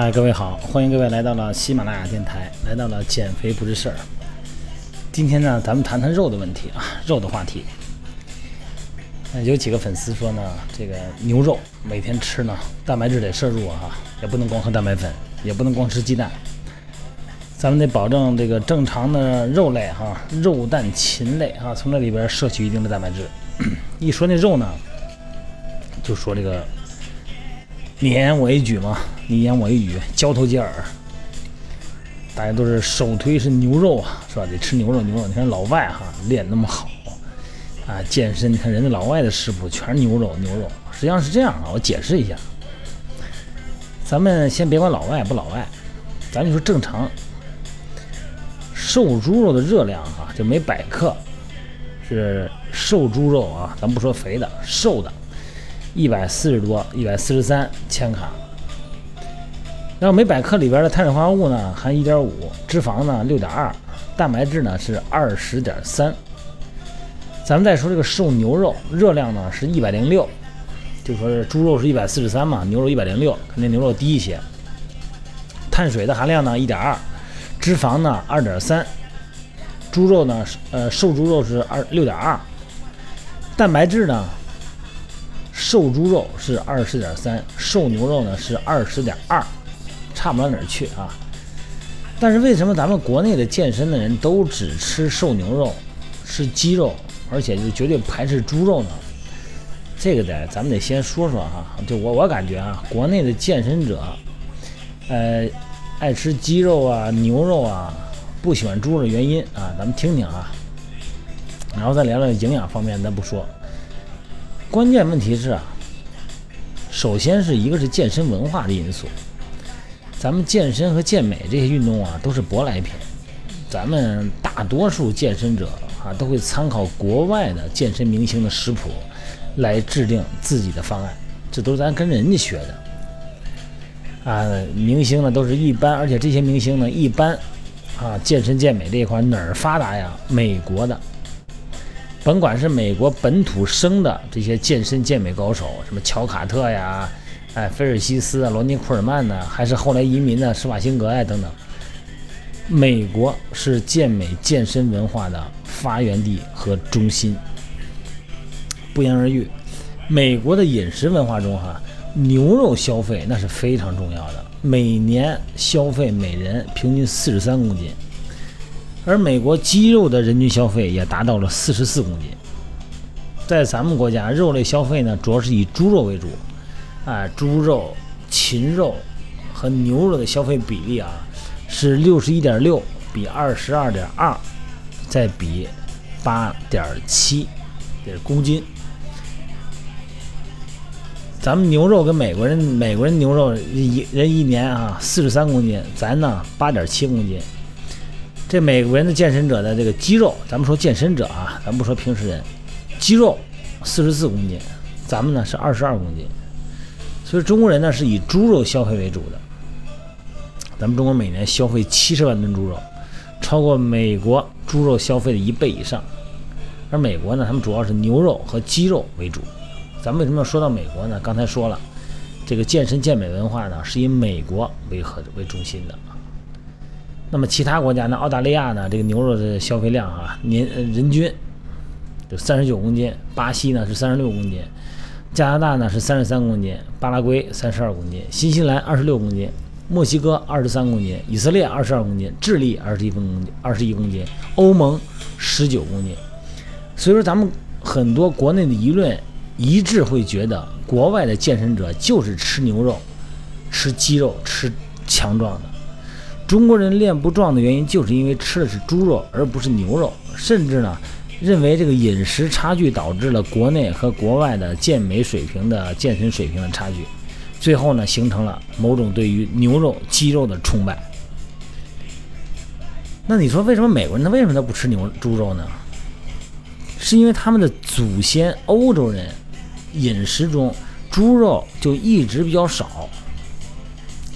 嗨，各位好，欢迎各位来到了喜马拉雅电台，来到了减肥不是事儿。今天呢，咱们谈谈肉的问题啊，肉的话题。呃，有几个粉丝说呢，这个牛肉每天吃呢，蛋白质得摄入啊，也不能光喝蛋白粉，也不能光吃鸡蛋，咱们得保证这个正常的肉类哈，肉蛋禽类啊，从这里边摄取一定的蛋白质。一说那肉呢，就说这个你言我一举嘛，你言我一语，交头接耳。大家都是首推是牛肉啊，是吧？得吃牛肉，牛肉。你看老外哈练那么好啊，健身。你看人家老外的食谱全是牛肉，牛肉。实际上是这样啊，我解释一下。咱们先别管老外不老外，咱就说正常。瘦猪肉的热量啊，就每百克是瘦猪肉啊，咱不说肥的，瘦的，一百四十多，一百四十三千卡。然后每百克里边的碳水化合物呢含一点五，脂肪呢六点二，蛋白质呢是二十点三。咱们再说这个瘦牛肉，热量呢是一百零六，就说是猪肉是一百四十三嘛，牛肉一百零六，肯定牛肉低一些。碳水的含量呢一点二，脂肪呢二点三，猪肉呢呃瘦猪肉是二六点二，蛋白质呢瘦猪肉是二十点三，瘦牛肉呢是二十点二。差不到哪儿去啊！但是为什么咱们国内的健身的人都只吃瘦牛肉、吃鸡肉，而且就绝对排斥猪肉呢？这个得咱们得先说说哈。就我我感觉啊，国内的健身者，呃，爱吃鸡肉啊、牛肉啊，不喜欢猪肉的原因啊，咱们听听啊。然后再聊聊营养方面，咱不说。关键问题是啊，首先是一个是健身文化的因素。咱们健身和健美这些运动啊，都是舶来品。咱们大多数健身者啊，都会参考国外的健身明星的食谱来制定自己的方案，这都是咱跟人家学的。啊，明星呢都是一般，而且这些明星呢一般啊，健身健美这一块哪儿发达呀？美国的，甭管是美国本土生的这些健身健美高手，什么乔卡特呀。哎，菲尔西斯啊，罗尼库尔曼呢，还是后来移民的施瓦辛格呀等等。美国是健美健身文化的发源地和中心，不言而喻。美国的饮食文化中，哈，牛肉消费那是非常重要的，每年消费每人平均四十三公斤，而美国鸡肉的人均消费也达到了四十四公斤。在咱们国家，肉类消费呢，主要是以猪肉为主。啊，猪肉、禽肉和牛肉的消费比例啊，是六十一点六比二十二点二，再比八点七，这是公斤。咱们牛肉跟美国人，美国人牛肉一人一年啊四十三公斤，咱呢八点七公斤。这美国人的健身者的这个肌肉，咱们说健身者啊，咱不说平时人，肌肉四十四公斤，咱们呢是二十二公斤。所以中国人呢是以猪肉消费为主的，咱们中国每年消费七十万吨猪肉，超过美国猪肉消费的一倍以上。而美国呢，他们主要是牛肉和鸡肉为主。咱们为什么要说到美国呢？刚才说了，这个健身健美文化呢是以美国为核为中心的。那么其他国家呢？澳大利亚呢，这个牛肉的消费量啊，年人均就三十九公斤；巴西呢是三十六公斤。加拿大呢是三十三公斤，巴拉圭三十二公斤，新西兰二十六公斤，墨西哥二十三公斤，以色列二十二公斤，智利二十一公斤，二十一公斤，欧盟十九公斤。所以说，咱们很多国内的舆论一致会觉得，国外的健身者就是吃牛肉、吃鸡肉、吃强壮的。中国人练不壮的原因，就是因为吃的是猪肉而不是牛肉，甚至呢。认为这个饮食差距导致了国内和国外的健美水平的健身水平的差距，最后呢形成了某种对于牛肉、鸡肉的崇拜。那你说为什么美国人他为什么他不吃牛猪肉呢？是因为他们的祖先欧洲人饮食中猪肉就一直比较少，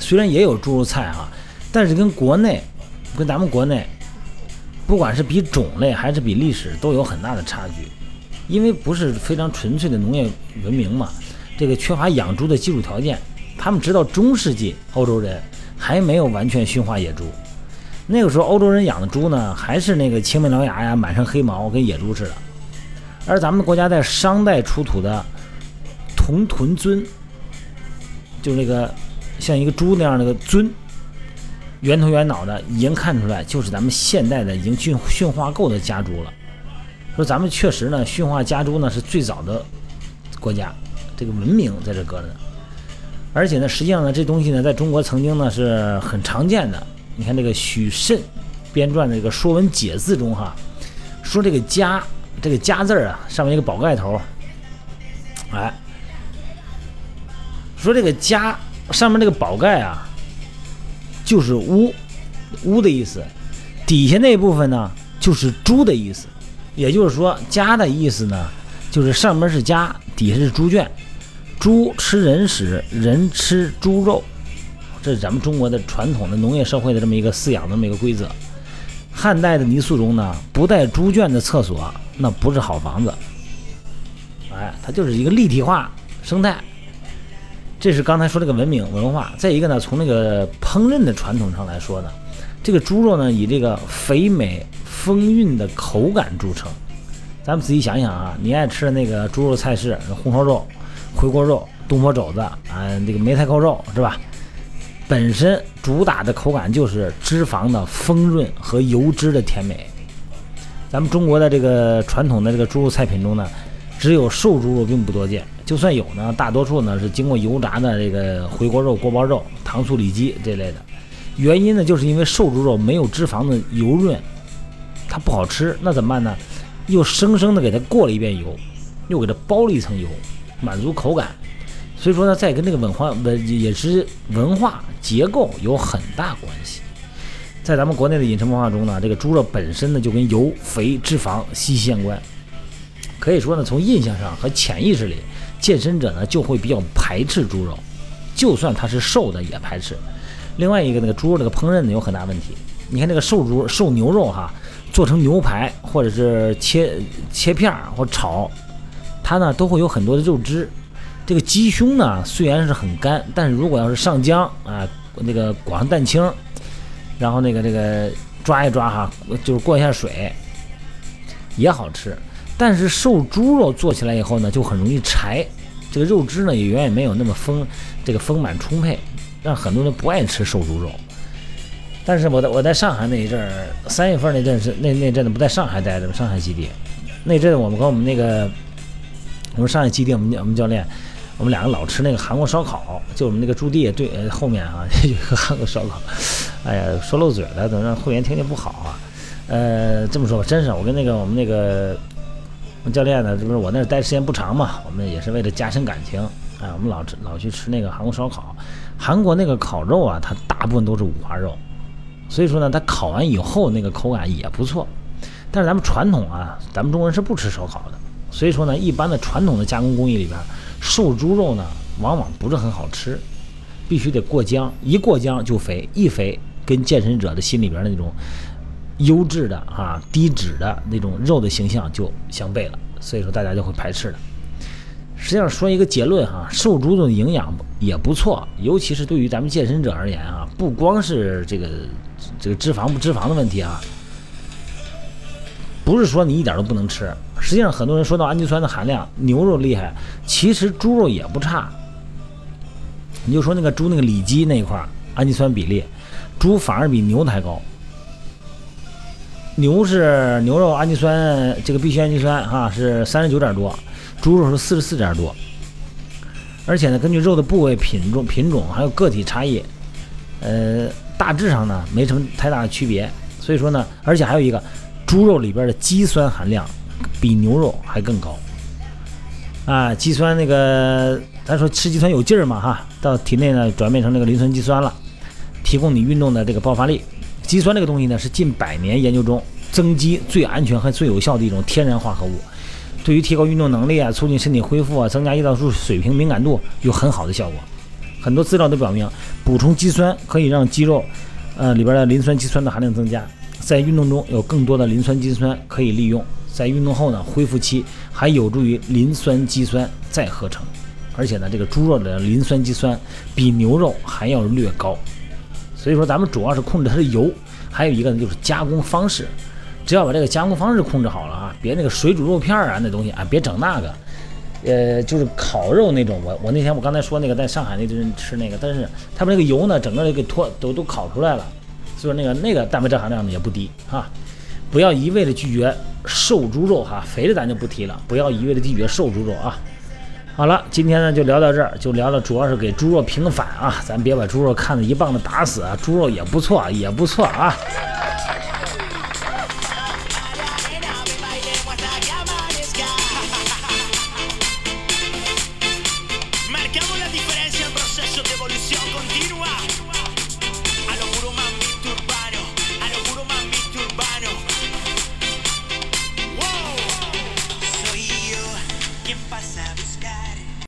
虽然也有猪肉菜啊，但是跟国内跟咱们国内。不管是比种类还是比历史，都有很大的差距，因为不是非常纯粹的农业文明嘛，这个缺乏养猪的基础条件，他们直到中世纪，欧洲人还没有完全驯化野猪。那个时候，欧洲人养的猪呢，还是那个青面獠牙呀，满身黑毛，跟野猪似的。而咱们国家在商代出土的铜豚尊，就是那个像一个猪那样的个尊，圆头圆脑的，已经看出来就是咱们现代的已经驯驯化够的家猪了。说咱们确实呢，驯化家猪呢是最早的国家，这个文明在这搁着呢。而且呢，实际上呢，这东西呢，在中国曾经呢是很常见的。你看这个许慎编撰的这个《说文解字》中哈，说这个家这个家字啊，上面一个宝盖头，哎，说这个家上面这个宝盖啊，就是屋屋的意思，底下那部分呢就是猪的意思。也就是说，家的意思呢，就是上面是家，底下是猪圈，猪吃人屎，人吃猪肉，这是咱们中国的传统的农业社会的这么一个饲养的这么一个规则。汉代的泥塑中呢，不带猪圈的厕所，那不是好房子。哎，它就是一个立体化生态。这是刚才说这个文明文化。再一个呢，从那个烹饪的传统上来说呢，这个猪肉呢，以这个肥美。丰韵的口感著称，咱们仔细想想啊，你爱吃的那个猪肉菜式，红烧肉、回锅肉、东坡肘子啊，这个梅菜扣肉是吧？本身主打的口感就是脂肪的丰润和油脂的甜美。咱们中国的这个传统的这个猪肉菜品中呢，只有瘦猪肉并不多见，就算有呢，大多数呢是经过油炸的这个回锅肉、锅包肉、糖醋里脊这类的。原因呢，就是因为瘦猪肉没有脂肪的油润。它不好吃，那怎么办呢？又生生的给它过了一遍油，又给它包了一层油，满足口感。所以说呢，再跟这个文化文也是文化结构有很大关系。在咱们国内的饮食文化中呢，这个猪肉本身呢就跟油、肥、脂肪息息相关。可以说呢，从印象上和潜意识里，健身者呢就会比较排斥猪肉，就算它是瘦的也排斥。另外一个，那个猪肉那个烹饪呢有很大问题。你看那个瘦猪、瘦牛肉哈。做成牛排，或者是切切片儿或炒，它呢都会有很多的肉汁。这个鸡胸呢虽然是很干，但是如果要是上浆啊，那个裹上蛋清，然后那个这个抓一抓哈，就是过一下水，也好吃。但是瘦猪肉做起来以后呢，就很容易柴，这个肉汁呢也远远没有那么丰，这个丰满充沛，让很多人不爱吃瘦猪肉。但是我在我在上海那一阵儿，三月份那阵是那那阵子不在上海待着吗？上海基地那阵，我们跟我们那个我们上海基地，我们我们教练，我们两个老吃那个韩国烧烤，就我们那个驻地对后面啊有个韩国烧烤。哎呀，说漏嘴了，等让会员听见不好啊。呃，这么说吧，真是我跟那个我们那个教练呢，这不是我那待时间不长嘛，我们也是为了加深感情，哎，我们老吃老去吃那个韩国烧烤。韩国那个烤肉啊，它大部分都是五花肉。所以说呢，它烤完以后那个口感也不错，但是咱们传统啊，咱们中国人是不吃烧烤的。所以说呢，一般的传统的加工工艺里边，瘦猪肉呢往往不是很好吃，必须得过浆，一过浆就肥，一肥跟健身者的心里边的那种优质的啊低脂的那种肉的形象就相悖了，所以说大家就会排斥的。实际上说一个结论哈，瘦猪的营养也不错，尤其是对于咱们健身者而言啊，不光是这个。这个脂肪不脂肪的问题啊，不是说你一点都不能吃。实际上，很多人说到氨基酸的含量，牛肉厉害，其实猪肉也不差。你就说那个猪那个里脊那一块氨基酸比例，猪反而比牛的还高。牛是牛肉氨基酸这个必需氨基酸哈是三十九点多，猪肉是四十四点多。而且呢，根据肉的部位、品种、品种还有个体差异，呃。大致上呢没什么太大的区别，所以说呢，而且还有一个，猪肉里边的肌酸含量比牛肉还更高。啊，肌酸那个，咱说吃肌酸有劲儿嘛哈，到体内呢转变成那个磷酸肌酸了，提供你运动的这个爆发力。肌酸这个东西呢是近百年研究中增肌最安全和最有效的一种天然化合物，对于提高运动能力啊、促进身体恢复啊、增加胰岛素水平敏感度有很好的效果。很多资料都表明，补充肌酸可以让肌肉，呃里边的磷酸肌酸的含量增加，在运动中有更多的磷酸肌酸可以利用，在运动后呢恢复期还有助于磷酸肌酸再合成，而且呢，这个猪肉的磷酸肌酸比牛肉还要略高。所以说，咱们主要是控制它的油，还有一个呢就是加工方式。只要把这个加工方式控制好了啊，别那个水煮肉片儿啊那东西啊，别整那个。呃，就是烤肉那种，我我那天我刚才说那个在上海那顿吃那个，但是他们那个油呢，整个给脱都都烤出来了，所以说那个那个蛋白质含量呢也不低哈。不要一味的拒绝瘦猪肉哈，肥的咱就不提了，不要一味的拒绝瘦猪肉啊。好了，今天呢就聊到这儿，就聊了，主要是给猪肉平反啊，咱别把猪肉看得一棒子打死啊，猪肉也不错，也不错啊。